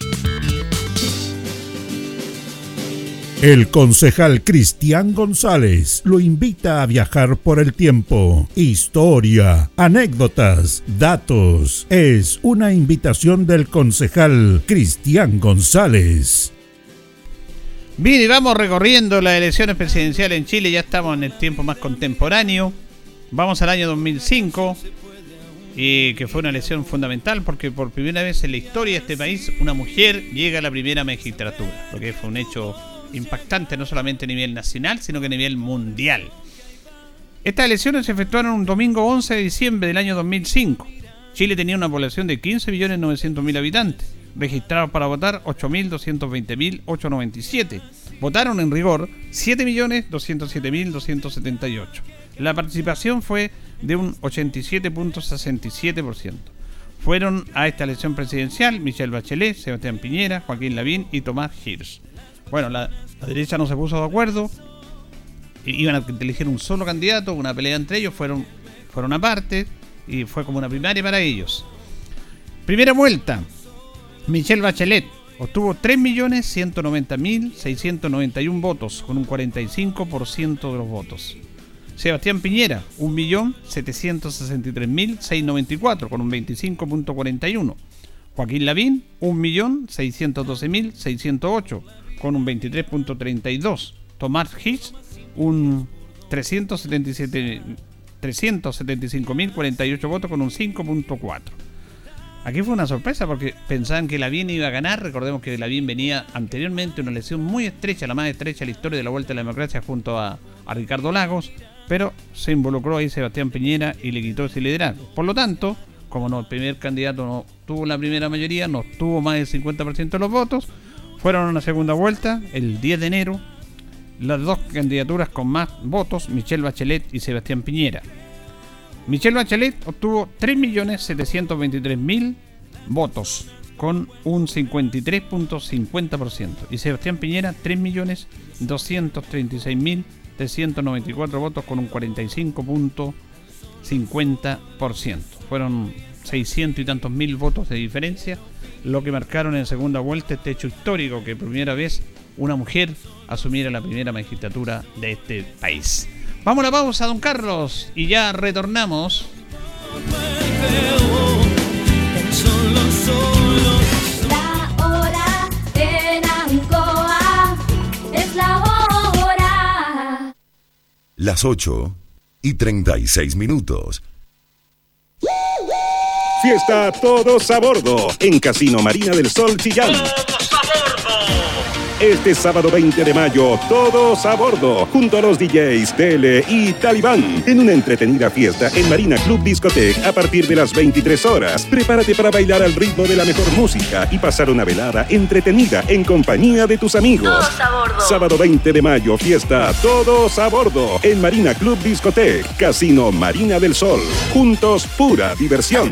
El concejal Cristian González lo invita a viajar por el tiempo. Historia, anécdotas, datos. Es una invitación del concejal Cristian González. Bien, y vamos recorriendo las elecciones presidenciales en Chile. Ya estamos en el tiempo más contemporáneo. Vamos al año 2005 y que fue una elección fundamental porque por primera vez en la historia de este país una mujer llega a la primera magistratura, lo fue un hecho impactante no solamente a nivel nacional, sino que a nivel mundial. Estas elecciones se efectuaron un domingo 11 de diciembre del año 2005. Chile tenía una población de 15.900.000 habitantes, registrados para votar 8.220.897. Votaron en rigor 7.207.278. La participación fue de un 87.67%. Fueron a esta elección presidencial Michelle Bachelet, Sebastián Piñera, Joaquín Lavín y Tomás Hirsch. Bueno, la, derecha no se puso de acuerdo iban a elegir un solo candidato, una pelea entre ellos, fueron, fueron aparte y fue como una primaria para ellos. Primera vuelta, Michelle Bachelet obtuvo 3.190.691 votos, con un 45% de los votos. Sebastián Piñera, 1.763.694, con un 25.41. Joaquín Lavín, 1.612.608, con un 23.32. Tomás Hitch, un 375.048 votos con un 5.4. Aquí fue una sorpresa porque pensaban que Lavín iba a ganar. Recordemos que Lavín venía anteriormente una lesión muy estrecha, la más estrecha de la historia de la Vuelta a la Democracia junto a, a Ricardo Lagos, pero se involucró ahí Sebastián Piñera y le quitó ese liderazgo. Por lo tanto, como no, el primer candidato no tuvo la primera mayoría, no tuvo más del 50% de los votos, fueron a una segunda vuelta el 10 de enero las dos candidaturas con más votos, Michelle Bachelet y Sebastián Piñera. Michelle Bachelet obtuvo 3.723.000 votos con un 53.50% y Sebastián Piñera 3.236.394 votos con un 45.50%. Fueron 600 y tantos mil votos de diferencia, lo que marcaron en segunda vuelta este hecho histórico que por primera vez una mujer asumiera la primera magistratura de este país. Vamos a la pausa, don Carlos, y ya retornamos. La hora en Ancoa es la hora. Las 8 y 36 minutos. Fiesta Todos a Bordo en Casino Marina del Sol Chillán. Este sábado 20 de mayo, todos a bordo, junto a los DJs Tele y Talibán, en una entretenida fiesta en Marina Club Discotec a partir de las 23 horas. Prepárate para bailar al ritmo de la mejor música y pasar una velada entretenida en compañía de tus amigos. Todos a bordo. Sábado 20 de mayo, fiesta Todos a bordo en Marina Club Discotec, Casino Marina del Sol. Juntos, pura diversión.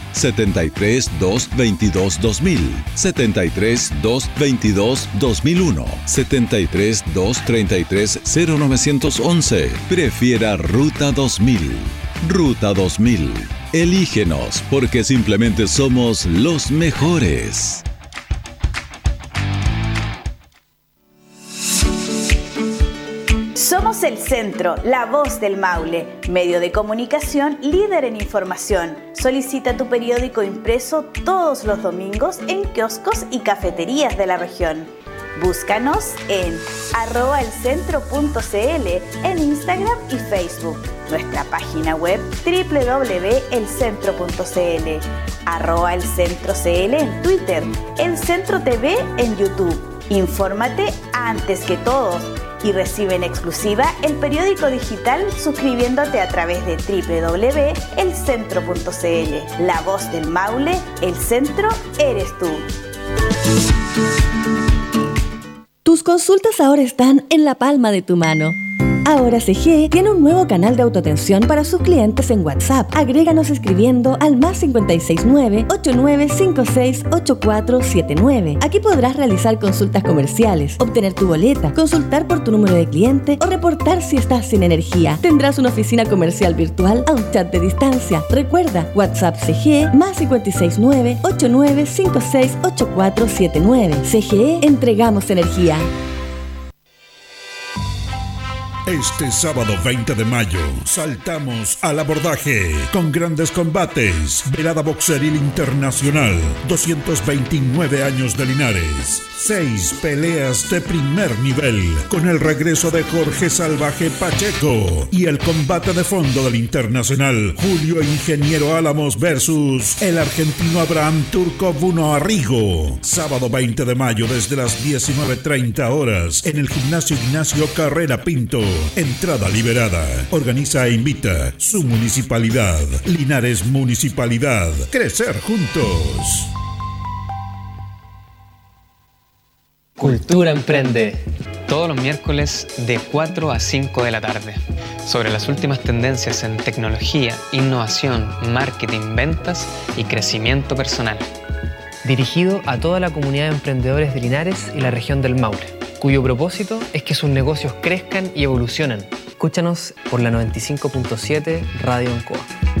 73 222 2000, 73 222 2001, 73 233 0911. Prefiera Ruta 2000. Ruta 2000. Elígenos porque simplemente somos los mejores. El centro, la voz del Maule, medio de comunicación líder en información. Solicita tu periódico impreso todos los domingos en kioscos y cafeterías de la región. Búscanos en arroba elcentro.cl en Instagram y Facebook. Nuestra página web www.elcentro.cl arroba en Twitter, El Centro TV en YouTube. Infórmate antes que todos y recibe en exclusiva el periódico digital suscribiéndote a través de www.elcentro.cl. La voz del Maule, el centro eres tú. Tus consultas ahora están en la palma de tu mano. Ahora CG tiene un nuevo canal de autoatención para sus clientes en WhatsApp. Agréganos escribiendo al más 569-8956-8479. Aquí podrás realizar consultas comerciales, obtener tu boleta, consultar por tu número de cliente o reportar si estás sin energía. Tendrás una oficina comercial virtual a un chat de distancia. Recuerda, WhatsApp CG más 569-8956-8479. CGE entregamos energía. Este sábado 20 de mayo saltamos al abordaje con grandes combates. Velada Boxeril Internacional, 229 años de Linares. Seis peleas de primer nivel con el regreso de Jorge Salvaje Pacheco y el combate de fondo del Internacional Julio Ingeniero Álamos versus el argentino Abraham Turco Buno Arrigo. Sábado 20 de mayo desde las 19.30 horas en el gimnasio Ignacio Carrera Pinto. Entrada liberada. Organiza e invita su municipalidad. Linares Municipalidad. Crecer juntos. Cultura Emprende. Todos los miércoles de 4 a 5 de la tarde. Sobre las últimas tendencias en tecnología, innovación, marketing, ventas y crecimiento personal. Dirigido a toda la comunidad de emprendedores de Linares y la región del Maule, cuyo propósito es que sus negocios crezcan y evolucionen. Escúchanos por la 95.7 Radio Ancoa.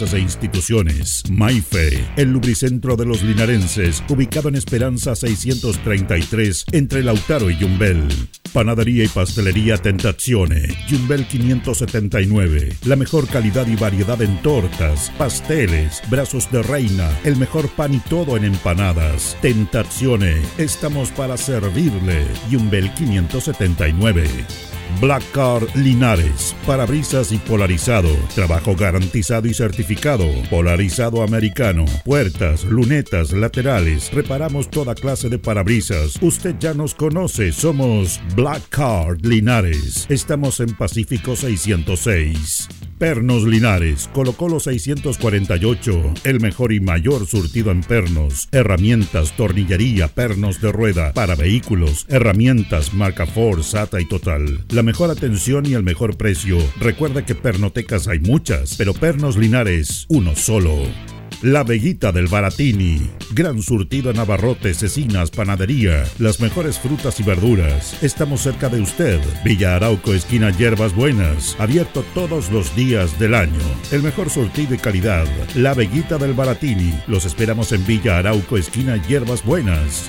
e instituciones. Maife, el lubricentro de los linarenses, ubicado en Esperanza 633, entre Lautaro y Yumbel. Panadería y pastelería Tentazione, Yumbel 579. La mejor calidad y variedad en tortas, pasteles, brazos de reina, el mejor pan y todo en empanadas. Tentazione, estamos para servirle. Yumbel 579. Black Car Linares, parabrisas y polarizado, trabajo garantizado y certificado, polarizado americano, puertas, lunetas, laterales, reparamos toda clase de parabrisas. Usted ya nos conoce, somos Black Card Linares. Estamos en Pacífico 606. Pernos Linares, Colo Colo 648, el mejor y mayor surtido en pernos, herramientas, tornillería, pernos de rueda, para vehículos, herramientas, marca Ford, SATA y Total. La mejor atención y el mejor precio. Recuerda que pernotecas hay muchas, pero Pernos Linares, uno solo. La Veguita del Baratini. Gran surtido en abarrotes, cecinas, panadería. Las mejores frutas y verduras. Estamos cerca de usted. Villa Arauco, esquina Hierbas Buenas. Abierto todos los días del año. El mejor surtido y calidad. La Veguita del Baratini. Los esperamos en Villa Arauco, esquina Hierbas Buenas.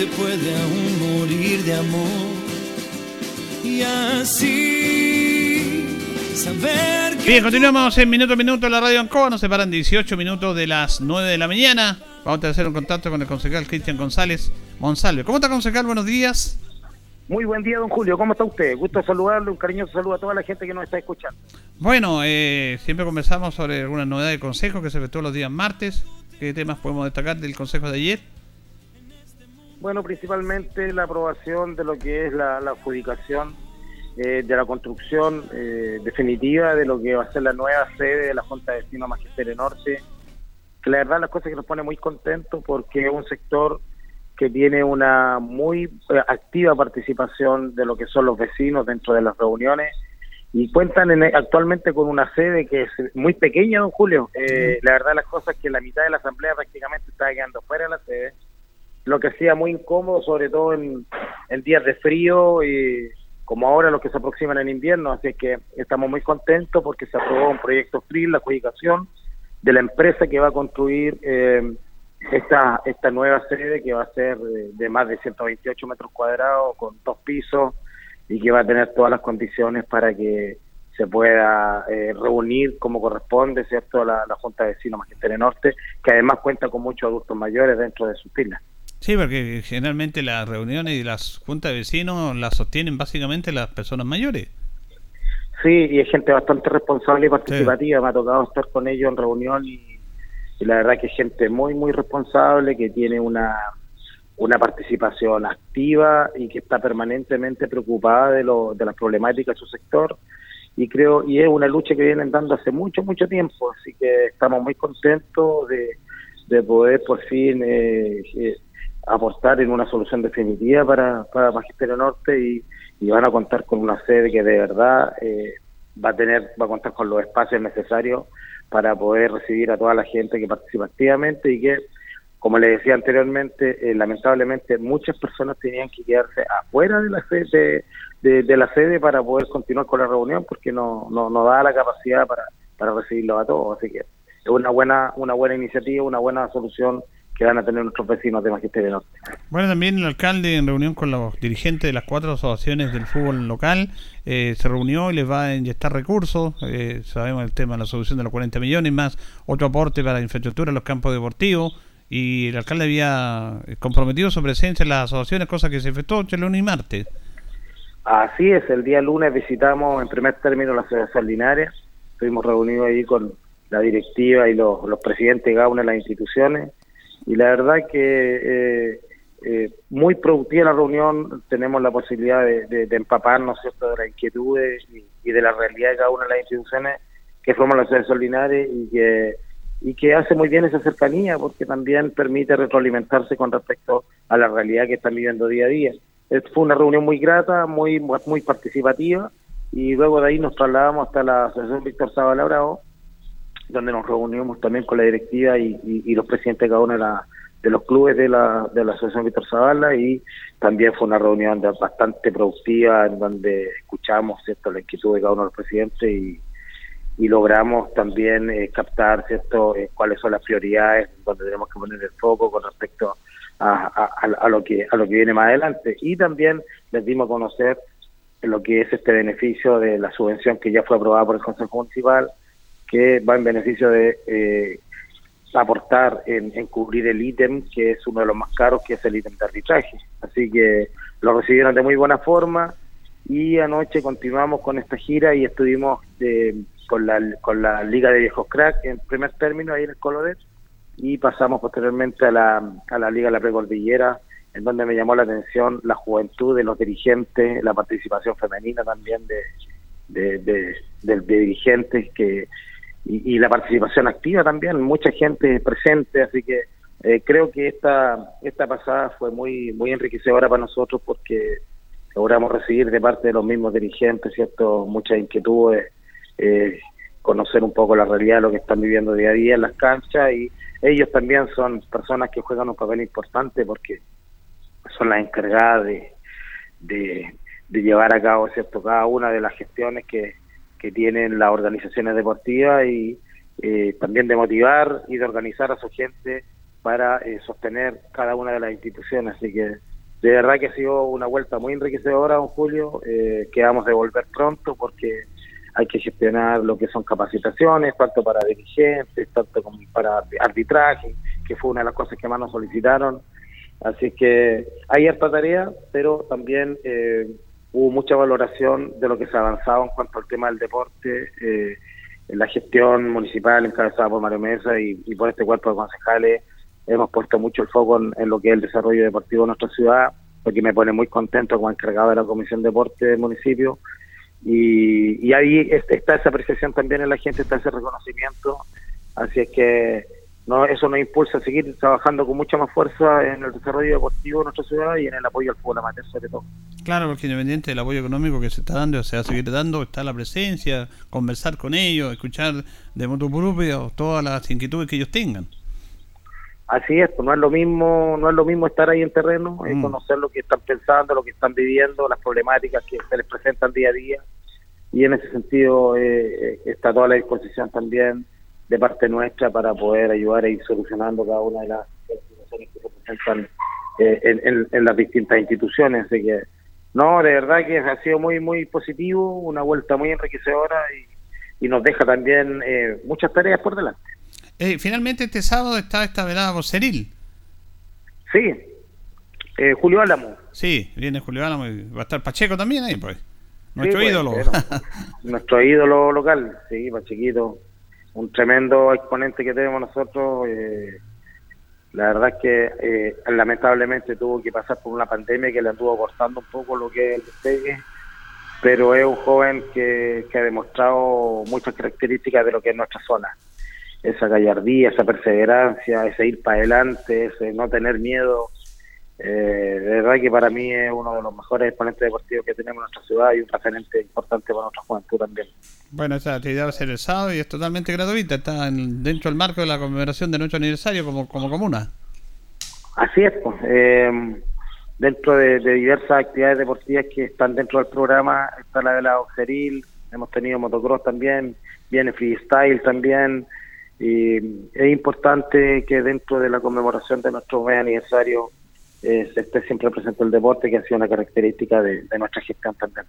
Se puede aún morir de amor. Y así saber que Bien, continuamos en minuto a minuto en la radio Ancoa. Nos separan 18 minutos de las 9 de la mañana. Vamos a hacer un contacto con el concejal Cristian González Monsalve. ¿Cómo está, concejal? Buenos días. Muy buen día, don Julio. ¿Cómo está usted? Gusto saludarle. Un cariñoso saludo a toda la gente que nos está escuchando. Bueno, eh, siempre conversamos sobre algunas novedades de consejo que se ve todos los días martes. ¿Qué temas podemos destacar del consejo de ayer? Bueno, principalmente la aprobación de lo que es la, la adjudicación eh, de la construcción eh, definitiva de lo que va a ser la nueva sede de la Junta de Vecinos Magisterio Norte. Que la verdad las cosas que nos pone muy contentos porque es un sector que tiene una muy eh, activa participación de lo que son los vecinos dentro de las reuniones y cuentan en- actualmente con una sede que es muy pequeña, don Julio. Eh, La verdad las cosas que la mitad de la asamblea prácticamente está quedando fuera de la sede, lo que hacía muy incómodo, sobre todo en, días de frío y como ahora los que se aproximan en invierno, así que estamos muy contentos porque se aprobó un proyecto free, la adjudicación de la empresa que va a construir eh, esta esta nueva sede que va a ser de, de más de 128 metros cuadrados con dos pisos y que va a tener todas las condiciones para que se pueda eh, reunir como corresponde, ¿cierto?, la, la Junta de Vecinos Magisterio Norte, que además cuenta con muchos adultos mayores dentro de sus filas. Sí, porque generalmente las reuniones y las juntas de vecinos las sostienen básicamente las personas mayores. Sí, y es gente bastante responsable y participativa. Me ha tocado estar con ellos en reunión y, y la verdad que es gente muy, muy responsable, que tiene una, una participación activa y que está permanentemente preocupada de, lo, de las problemáticas de su sector. Y creo, y es una lucha que vienen dando hace mucho, mucho tiempo. Así que estamos muy contentos de, de poder por fin eh, apostar en una solución definitiva para, para Magisterio Norte y, van a contar con una sede que de verdad eh, va a tener va a contar con los espacios necesarios para poder recibir a toda la gente que participa activamente y que como le decía anteriormente eh, lamentablemente muchas personas tenían que quedarse afuera de la sede de, de la sede para poder continuar con la reunión porque no no, no da la capacidad para para recibirlos a todos. Así que es una buena una buena iniciativa una buena solución que van a tener nuestros vecinos de Magisterio Norte. Bueno, también el alcalde en reunión con los dirigentes de las cuatro asociaciones del fútbol local eh, se reunió y les va a inyectar recursos. Eh, sabemos el tema de la solución de los 40 millones, más otro aporte para la infraestructura en los campos deportivos. Y el alcalde había comprometido su presencia en las asociaciones, cosa que se efectuó entre lunes y martes. Así es, el día lunes visitamos en primer término la Asociación Linares. Estuvimos reunidos ahí con la directiva y los, los presidentes de cada una de las instituciones y la verdad que eh, eh, muy productiva la reunión, tenemos la posibilidad de, empaparnos ¿cierto? de las inquietudes y, de la realidad de cada una de las instituciones que forman la ciudad de Solinares y que, hace muy bien esa cercanía porque también permite retroalimentarse con respecto a la realidad que están viviendo día a día. Fue una reunión muy grata, muy muy participativa y luego de ahí nos trasladamos hasta la Asociación Víctor Sábal Bravo donde nos reunimos también con la directiva y, los presidentes de cada uno de, la, de los clubes de la, de la Asociación Víctor Zavala y también fue una reunión bastante productiva en donde escuchamos ¿cierto? la inquietud de cada uno de los presidentes y, y logramos también eh, captar cierto eh, cuáles son las prioridades donde tenemos que poner el foco con respecto a, a, a, lo que a lo que viene más adelante y también les dimos a conocer lo que es este beneficio de la subvención que ya fue aprobada por el Consejo Municipal que va en beneficio de eh, aportar en, cubrir el ítem, que es uno de los más caros, que es el ítem de arbitraje. Así que lo recibieron de muy buena forma y anoche continuamos con esta gira y estuvimos eh, con, la, con la Liga de Viejos Crack en primer término ahí en el Colodet y pasamos posteriormente a la, a la Liga de la Precordillera en donde me llamó la atención la juventud de los dirigentes, la participación femenina también de, de, de dirigentes que y, y, la participación activa también, mucha gente presente, así que eh, creo que esta esta pasada fue muy muy enriquecedora para nosotros porque logramos recibir de parte de los mismos dirigentes, cierto, muchas inquietudes, eh, conocer un poco la realidad de lo que están viviendo día a día en las canchas y ellos también son personas que juegan un papel importante porque son las encargadas de, de, de llevar a cabo cierto cada una de las gestiones que que tienen las organizaciones deportivas y eh, también de motivar y de organizar a su gente para eh, sostener cada una de las instituciones. Así que de verdad que ha sido una vuelta muy enriquecedora, don Julio, eh, que vamos a volver pronto porque hay que gestionar lo que son capacitaciones, tanto para dirigentes, tanto como para arbitraje, que fue una de las cosas que más nos solicitaron. Así que hay harta tarea, pero también eh, hubo mucha valoración de lo que se ha avanzado en cuanto al tema del deporte, eh, en la gestión municipal encabezada por Mario Mesa y, por este cuerpo de concejales. Hemos puesto mucho el foco en, lo que es el desarrollo deportivo de nuestra ciudad, lo que me pone muy contento como encargado de la Comisión de Deporte del municipio. Y, y ahí está esa apreciación también en la gente, está ese reconocimiento. Así es que no eso nos impulsa a seguir trabajando con mucha más fuerza en el desarrollo deportivo de nuestra ciudad y en el apoyo al fútbol amateur sobre todo. Claro, porque independiente del apoyo económico que se está dando, se va a seguir dando, está la presencia, conversar con ellos, escuchar de modo propio todas las inquietudes que ellos tengan. Así es, pues no es lo mismo, no es lo mismo estar ahí en terreno, mm. es conocer lo que están pensando, lo que están viviendo, las problemáticas que se les presentan día a día y en ese sentido eh, eh está toda la disposición también de parte nuestra para poder ayudar a ir solucionando cada una de las situaciones que se presentan eh, en, en, en, las distintas instituciones. Así que No, de verdad que ha sido muy, muy positivo, una vuelta muy enriquecedora y, y nos deja también eh, muchas tareas por delante. Eh, finalmente este sábado está esta velada voceril. Sí, eh, Julio Álamo. Sí, viene Julio Álamo y va a estar Pacheco también ahí, pues. Sí, Nuestro pues, ídolo. bueno, nuestro ídolo local, sí, Pachequito. Un tremendo exponente que tenemos nosotros. eh, la verdad es que eh, lamentablemente tuvo que pasar por una pandemia que le anduvo cortando un poco lo que es el despegue, pero es un joven que, que ha demostrado muchas características de lo que es nuestra zona. Esa gallardía, esa perseverancia, ese ir para adelante, ese no tener miedo. Eh, de verdad que para mí es uno de los mejores exponentes deportivos que tenemos en nuestra ciudad y un referente importante para nuestra juventud también. Bueno, esta actividad va a ser el sábado y es totalmente gratuita. Está en- dentro del marco de la conmemoración de nuestro aniversario como, como comuna. Así es, pues. eh, dentro de, de diversas actividades deportivas que están dentro del programa está la de la Oxeril, hemos tenido motocross también, viene freestyle también, y es importante que dentro de la conmemoración de nuestro mes aniversario eh, se esté siempre presente el deporte, que ha sido una característica de, de nuestra gestión también.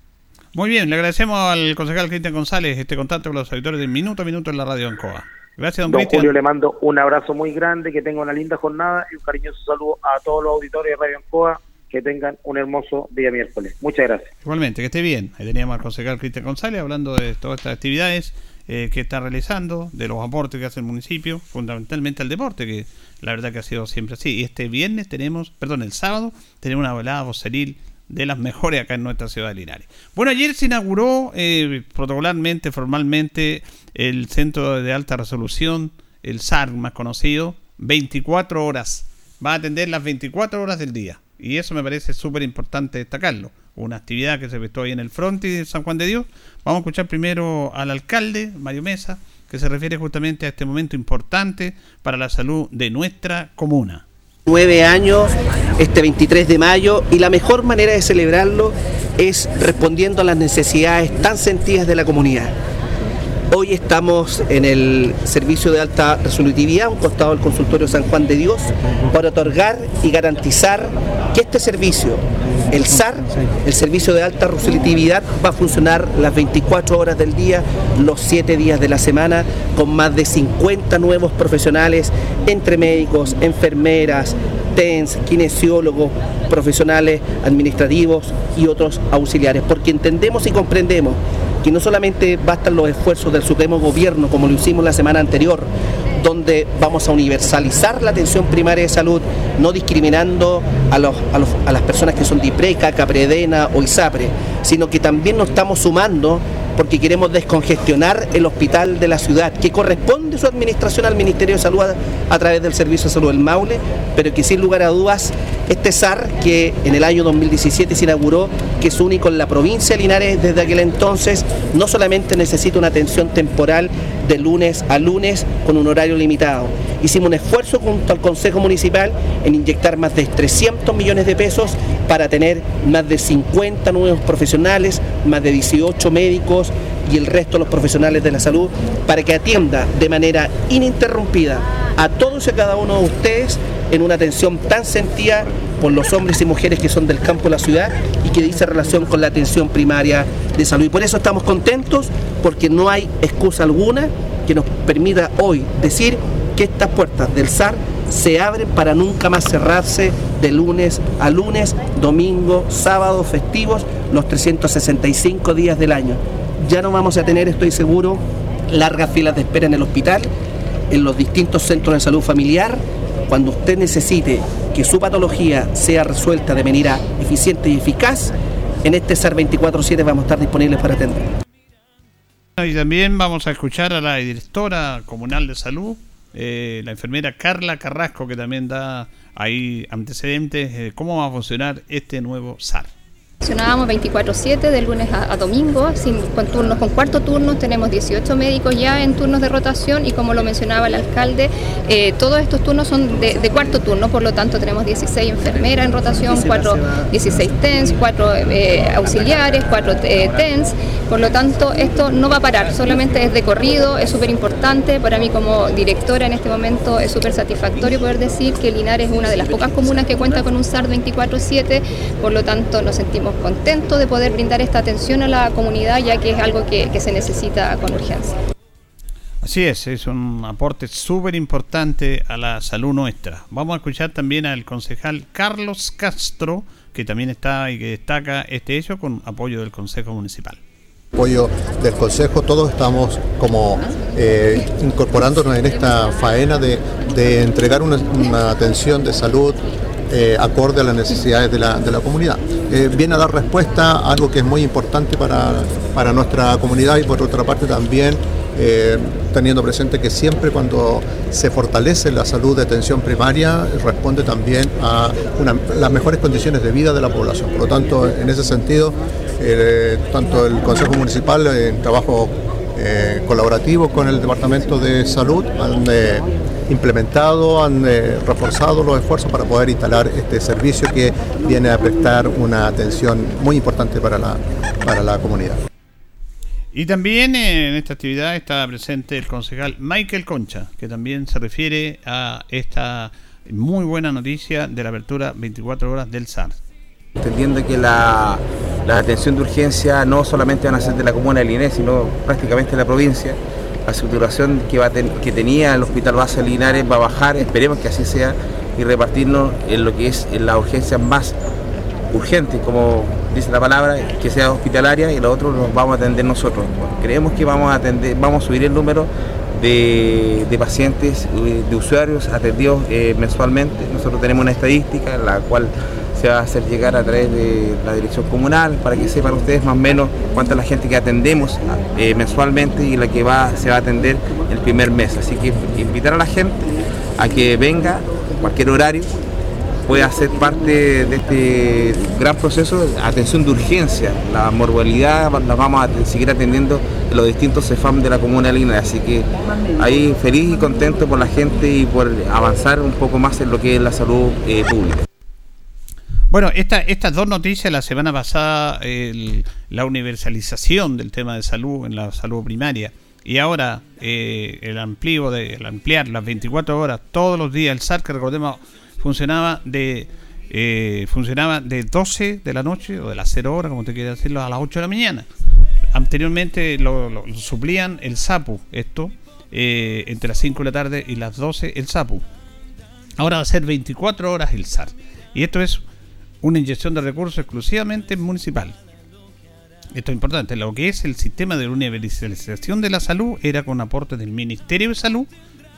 Muy bien, le agradecemos al concejal Cristian González este contacto con los auditores de Minuto a Minuto en la radio Ancoa. Gracias, don Don Cristian. Julio, le mando un abrazo muy grande, que tenga una linda jornada y un cariñoso saludo a todos los auditores de Radio Ancoa, que tengan un hermoso día miércoles. Muchas gracias. Igualmente, que esté bien. Ahí teníamos al concejal Cristian González hablando de todas estas actividades eh, que está realizando, de los aportes que hace el municipio, fundamentalmente al deporte, que la verdad que ha sido siempre así. Y este viernes tenemos, perdón, el sábado, tenemos una velada voceril de las mejores acá en nuestra ciudad de Linares. Bueno, ayer se inauguró eh, protocolarmente, formalmente, el Centro de Alta Resolución, el SAR más conocido, 24 horas. Va a atender las 24 horas del día. Y eso me parece súper importante destacarlo. Una actividad que se efectuó ahí en el fronte de San Juan de Dios. Vamos a escuchar primero al alcalde, Mario Mesa, que se refiere justamente a este momento importante para la salud de nuestra comuna. nueve años este 23 de mayo y la mejor manera de celebrarlo es respondiendo a las necesidades tan sentidas de la comunidad. Hoy estamos en el servicio de alta resolutividad, un costado del consultorio San Juan de Dios, para otorgar y garantizar que este servicio, el SAR, el servicio de alta resolutividad, va a funcionar las 24 horas del día, los 7 días de la semana, con más de 50 nuevos profesionales, entre médicos, enfermeras, TENS, kinesiólogos, profesionales administrativos y otros auxiliares, porque entendemos y comprendemos que no solamente bastan los esfuerzos del Supremo Gobierno, como lo hicimos la semana anterior, donde vamos a universalizar la atención primaria de salud, no discriminando a, los- a las personas que son de IPRECA, CAPREDENA o ISAPRE, sino que también nos estamos sumando porque queremos descongestionar el hospital de la ciudad, que corresponde su administración al Ministerio de Salud a, a través del Servicio de Salud del Maule, pero que sin lugar a dudas, este SAR que en el año 2017 se inauguró, que es único en la provincia de Linares desde aquel entonces, no solamente necesita una atención temporal de lunes a lunes con un horario limitado. Hicimos un esfuerzo junto al Consejo Municipal en inyectar más de 300 millones de pesos para tener más de 50 nuevos profesionales, más de 18 médicos y el resto de los profesionales de la salud para que atienda de manera ininterrumpida a todos y a cada uno de ustedes en una atención tan sentida por los hombres y mujeres que son del campo de la ciudad y que dice relación con la atención primaria de salud. Y por eso estamos contentos porque no hay excusa alguna que nos permita hoy decir que estas puertas del SAR se abren para nunca más cerrarse de lunes a lunes, domingo, sábado, festivos, los 365 días del año. Ya no vamos a tener, estoy seguro, largas filas de espera en el hospital, en los distintos centros de salud familiar. Cuando usted necesite que su patología sea resuelta de manera eficiente y eficaz, en este SAR 24-7 vamos a estar disponibles para atender. Y también vamos a escuchar a la directora comunal de salud, eh, la enfermera Carla Carrasco, que también da ahí antecedentes de cómo va a funcionar este nuevo SAR. Funcionábamos 24/7 de lunes a, a domingo, sin, con turnos, con cuarto turno, tenemos 18 médicos ya en turnos de rotación y como lo mencionaba el alcalde, eh, todos estos turnos son de, de cuarto turno, por lo tanto tenemos 16 enfermeras en rotación, cuatro, 16 TENS, 4 auxiliares, 4 TENS, por lo tanto esto no va a parar, solamente es de corrido, es súper importante, para mí como directora en este momento es súper satisfactorio poder decir que Linares es una de las pocas comunas que cuenta con un SAR 24/7, por lo tanto nos sentimos contentos de poder brindar esta atención a la comunidad, ya que es algo que, que se necesita con urgencia. Así es, es un aporte súper importante a la salud nuestra. Vamos a escuchar también al concejal Carlos Castro, que también está y que destaca este hecho con apoyo del Consejo Municipal apoyo del Consejo, todos estamos como eh, incorporándonos en esta faena de, de entregar una, una, atención de salud eh, acorde a las necesidades de la, de la comunidad. Eh, viene a dar respuesta a algo que es muy importante para, para nuestra comunidad y por otra parte también eh, teniendo presente que siempre cuando se fortalece la salud de atención primaria responde también a las mejores condiciones de vida de la población. Por lo tanto, en ese sentido, tanto el Consejo Municipal en trabajo eh, colaborativo con el Departamento de Salud han eh, implementado, han reforzado los esfuerzos para poder instalar este servicio que viene a prestar una atención muy importante para la, para la comunidad. Y también en esta actividad está presente el concejal Michael Concha, que también se refiere a esta muy buena noticia de la apertura 24 horas del SAR. Entendiendo que la, la atención de urgencia no solamente van a ser de la comuna de Linares, sino prácticamente de la provincia. La saturación que, tenía el Hospital Base Linares va a bajar, esperemos que así sea, y repartirnos en lo que es en las urgencias más urgente, como dice la palabra, que sea hospitalaria y lo otro lo vamos a atender nosotros. Creemos que vamos a atender, vamos a subir el número de, de pacientes, de usuarios atendidos eh, mensualmente. Nosotros tenemos una estadística, la cual se va a hacer llegar a través de la dirección comunal para que sepan ustedes más o menos cuánta es la gente que atendemos eh, mensualmente y la que va, se va a atender el primer mes. Así que invitar a la gente a que venga cualquier horario pueda ser parte de este gran proceso atención de urgencia. La morbilidad la vamos a seguir atendiendo en los distintos CEFAM de la comuna de Linares, así que ahí feliz y contento por la gente y por avanzar un poco más en lo que es la salud eh, pública. Bueno, esta, estas dos noticias, la semana pasada, la universalización del tema de salud en la salud primaria y ahora eh, el amplio de el ampliar las 24 horas todos los días, el SAR, que recordemos funcionaba de eh, funcionaba de 12 de la noche o de las 0 horas, como te quiere decirlo, a las 8 de la mañana. Anteriormente lo suplían el SAPU, esto, eh, entre las 5 de la tarde y las 12 el SAPU. Ahora va a ser 24 horas el SAR. Y esto es una inyección de recursos exclusivamente municipal. Esto es importante. Lo que es el sistema de universalización de la salud era con aporte del Ministerio de Salud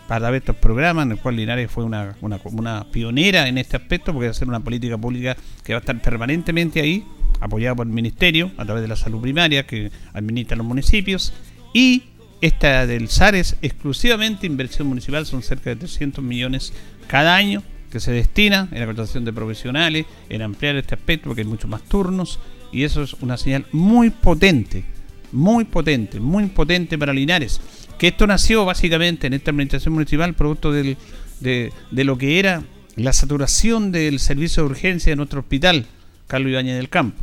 para ver estos programas, en el cual Linares fue una, una, una pionera en este aspecto, porque va a ser una política pública que va a estar permanentemente ahí, apoyada por el Ministerio, a través de la salud primaria que administra los municipios, y esta del SAR es exclusivamente inversión municipal, son cerca de 300 millones cada año que se destina en la contratación de profesionales, en ampliar este aspecto, porque hay muchos más turnos, y eso es una señal muy potente, muy potente, muy potente para Linares que esto nació básicamente en esta administración municipal producto de, lo que era la saturación del servicio de urgencia de nuestro hospital, Carlos Ibañez del Campo.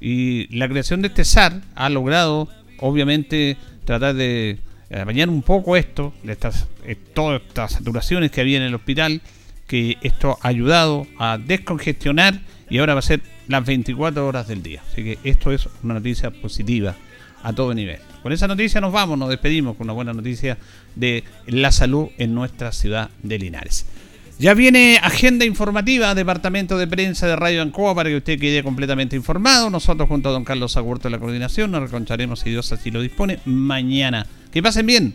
Y la creación de este SAR ha logrado, obviamente, tratar de bañar un poco esto, de estas, de todas estas saturaciones que había en el hospital, que esto ha ayudado a descongestionar y ahora va a ser las 24 horas del día. Así que esto es una noticia positiva a todo nivel. Con esa noticia nos vamos, nos despedimos con una buena noticia de la salud en nuestra ciudad de Linares. Ya viene agenda informativa, departamento de prensa de Radio Ancoa para que usted quede completamente informado. Nosotros junto a don Carlos Agurto de la coordinación nos reconcharemos si Dios así lo dispone mañana. Que pasen bien.